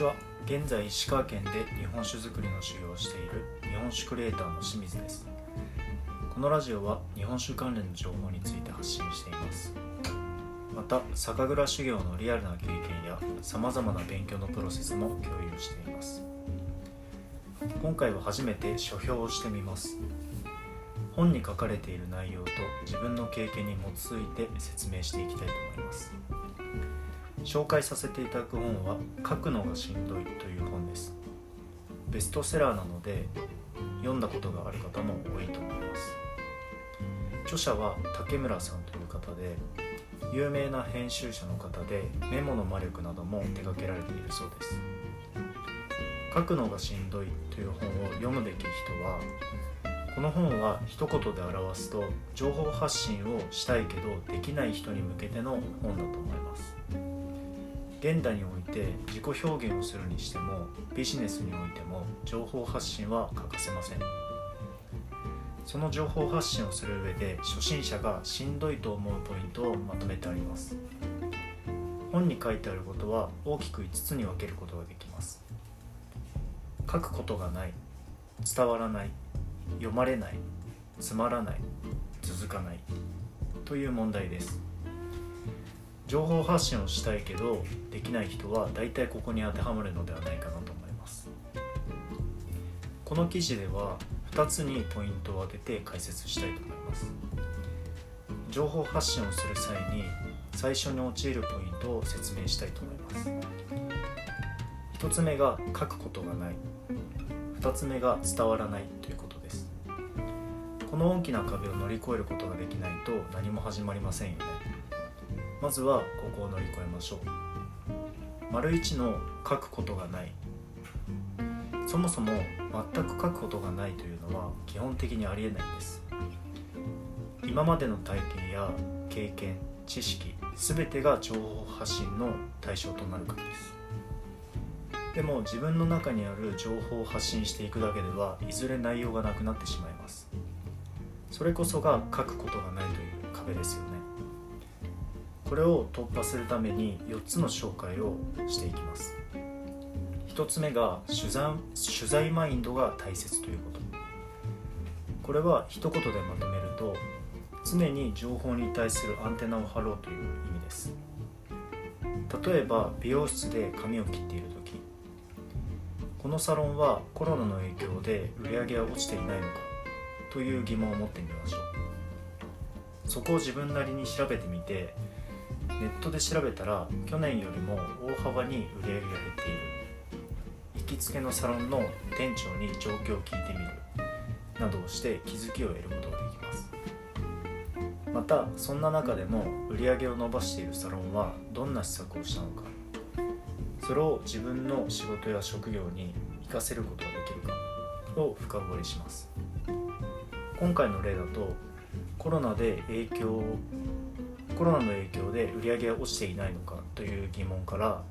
ちは現在石川県で日本酒造りの修行をしている日本酒クリエイターの清水です。このラジオは日本酒関連の情報について発信しています。また酒蔵修行のリアルな経験やさまざまな勉強のプロセスも共有しています。今回は初めて書評をしてみます。本に書かれている内容と自分の経験に基づいて説明していきたいと思います。紹介させていただく本は「書くのがしんどい」という本です。ベストセラーなので読んだことがある方も多いと思います。著者は竹村さんという方で有名な編集者の方でメモの魔力なども手掛けられているそうです。書くのがしんどいという本を読むべき人はこの本は一言で表すと情報発信をしたいけどできない人に向けての本だと思います。現代において自己表現をするにしてもビジネスにおいても情報発信は欠かせません。その情報発信をする上で初心者がしんどいと思うポイントをまとめてあります。本に書いてあることは大きく5つに分けることができます。書くことがない伝わらない読まれないつまらない続かないという問題です。情報発信をしたいけどできない人は大体ここに当てはまるのではないかなと思います。この記事では2つにポイントを当てて解説したいと思います。情報発信をする際に最初に陥るポイントを説明したいと思います。1つ目が書くことがない。2つ目が伝わらない。ということです。この大きな壁を乗り越えることができないと何も始まりませんよね。まずはここを乗り越えましょう。丸1の書くことがない。そもそも全く書くことがないというのは基本的にありえないんです。今までの体験や経験知識全てが情報発信の対象となるからです。でも自分の中にある情報を発信していくだけではいずれ内容がなくなってしまいます。それこそが書くことがないという壁ですよね。これを突破するために4つの紹介をしていきます。1つ目が取材取材マインドが大切ということ。これは一言でまとめると常に情報に対するアンテナを張ろうという意味です。例えば美容室で髪を切っている時このサロンはコロナの影響で売り上げは落ちていないのかという疑問を持ってみましょう。そこを自分なりに調べてみてネットで調べたら去年よりも大幅に売り上げが減っている。行きつけのサロンの店長に状況を聞いてみる。などをして気づきを得ることができます。またそんな中でも売り上げを伸ばしているサロンはどんな施策をしたのか。それを自分の仕事や職業に活かせることができるかを深掘りします。今回の例だとコロナで影響コロナの影響で売り上げが落ちていないのかという疑問から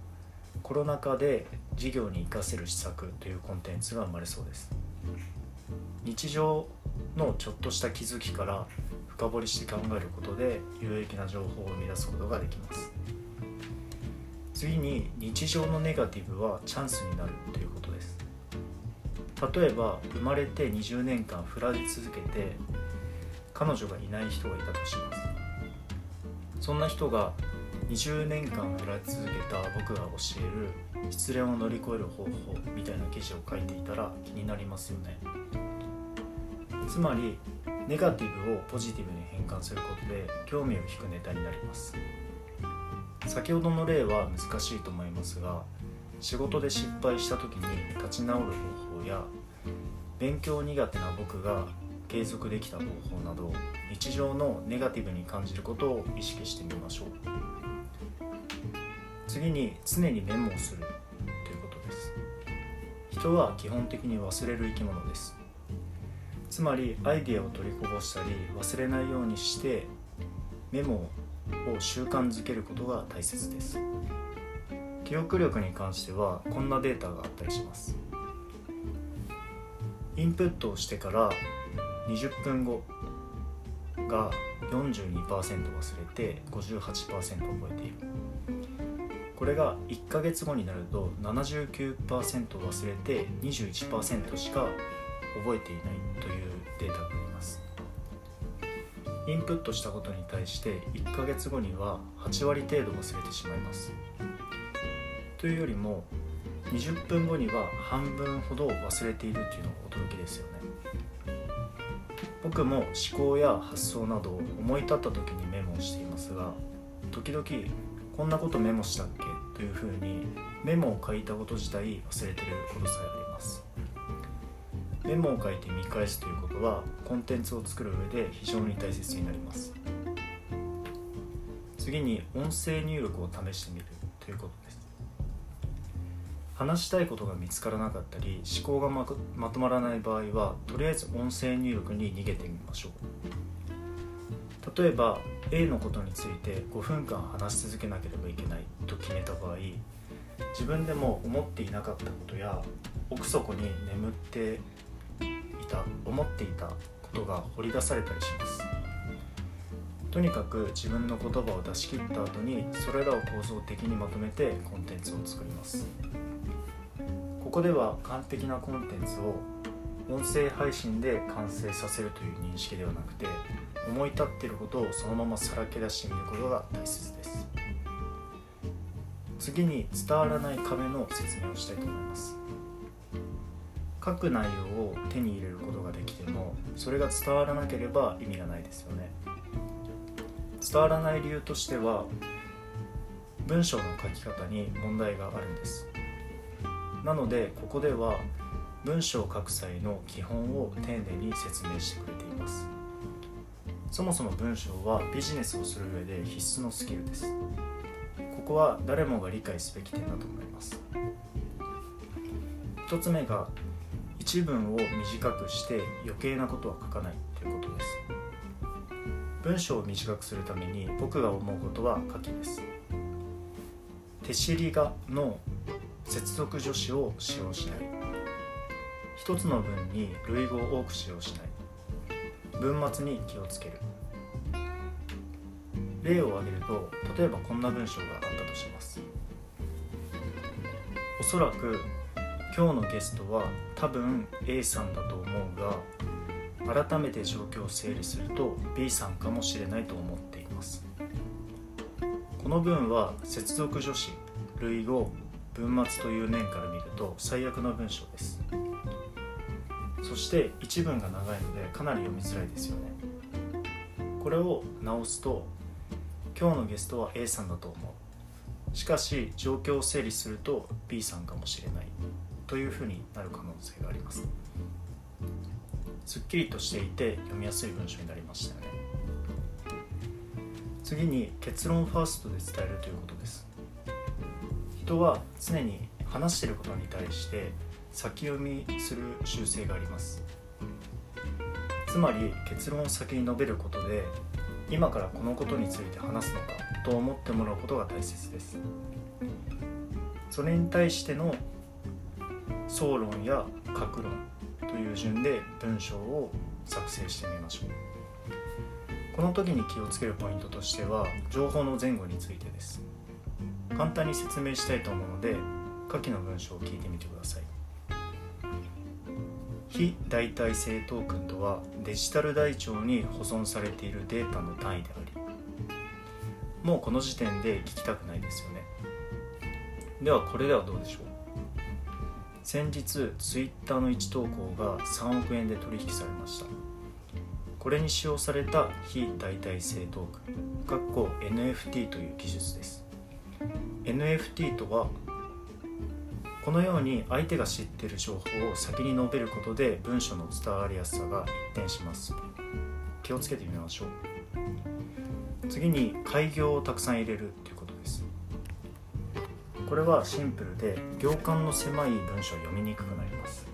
コロナ禍で事業に生かせる施策というコンテンツが生まれそうです。日常のちょっとした気づきから深掘りして考えることで有益な情報を生み出すことができます。次に日常のネガティブはチャンスになるということです。例えば生まれて20年間振られ続けて彼女がいない人がいたとします。そんな人が20年間振られ続けた僕が教える失恋を乗り越える方法みたいな記事を書いていたら気になりますよね。つまりネガティブをポジティブに変換することで興味を引くネタになります。先ほどの例は難しいと思いますが仕事で失敗した時に立ち直る方法や勉強苦手な僕が継続できた方法など日常のネガティブに感じることを意識してみましょう。次に常にメモをするということです。人は基本的に忘れる生き物です。つまりアイデアを取りこぼしたり忘れないようにしてメモを習慣づけることが大切です。記憶力に関してはこんなデータがあったりします。インプットをしてから20分後が42%忘れて58%覚えている。これが1ヶ月後になると79%忘れて21%しか覚えていないというデータがあります。インプットしたことに対して1ヶ月後には8割程度忘れてしまいます。というよりも20分後には半分ほど忘れているというのが驚きですよね。僕も思考や発想などを思い立った時にメモをしていますが時々こんなことメモしたっけ？というふうにメモを書いたこと自体忘れてることさえあります。メモを書いて見返すということはコンテンツを作る上で非常に大切になります。次に音声入力を試してみるということです話したいことが見つからなかったり思考がままとまらない場合はとりあえず音声入力に逃げてみましょう。例えば A のことについて5分間話し続けなければいけないと決めた場合自分でも思っていなかったことや奥底に眠っていた思っていたことが掘り出されたりします。とにかく自分の言葉を出し切った後にそれらを構造的にまとめてコンテンツを作ります。ここでは完璧なコンテンツを音声配信で完成させるという認識ではなくて思い立っていることをそのままさらけ出してみることが大切です。次に伝わらない壁の説明をしたいと思います。書く内容を手に入れることができてもそれが伝わらなければ意味がないですよね。伝わらない理由としては文章の書き方に問題があるんです。なのでここでは文章を書く際の基本を丁寧に説明してくれています。そもそも文章はビジネスをする上で必須のスキルです。ここは誰もが理解すべき点だと思います。1つ目が一文を短くして余計なことは書かないということです。文章を短くするために僕が思うことは書きです。手尻がの接続助詞を使用しない。一つの文に類語を多く使用しない。文末に気をつける。例を挙げると例えばこんな文章があったとします。おそらく今日のゲストは多分 A さんだと思うが改めて状況を整理すると B さんかもしれないと思っています。この文は接続助詞類語文末という面から見ると最悪の文章です。そして一文が長いのでかなり読みづらいですよね。これを直すと今日のゲストは A さんだと思う。しかし状況を整理すると B さんかもしれない。というふうになる可能性があります。すっきりとしていて読みやすい文章になりましたよね。次に結論ファーストで伝えるということです。人は常に話していることに対して先読みする習性があります。つまり結論を先に述べることで今からこのことについて話すのかと思ってもらうことが大切です。それに対しての総論や各論という順で文章を作成してみましょう。この時に気をつけるポイントとしては情報の前後についてです。簡単に説明したいと思うので下記の文章を聞いてみてください。非代替性トークンとはデジタル台帳に保存されているデータの単位でありもうこの時点で聞きたくないですよね。ではこれではどうでしょう。先日 Twitter の1投稿が3億円で取引されました。これに使用された非代替性トークン NFT という技術です。NFT とはこのように相手が知っている情報を先に述べることで文章の伝わりやすさが一転します。気をつけてみましょう。次に開業をたくさん入れるということです。これはシンプルで行間の狭い文章を読みにくくなります。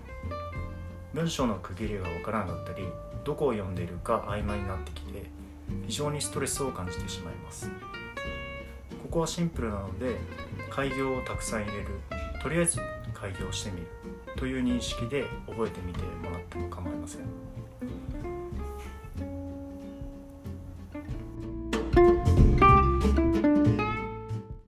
文章の区切りがわからなかったりどこを読んでいるか曖昧になってきて非常にストレスを感じてしまいます。ここはシンプルなので開業をたくさん入れる。とりあえず開業してみる。という認識で覚えてみてもらっても構いません。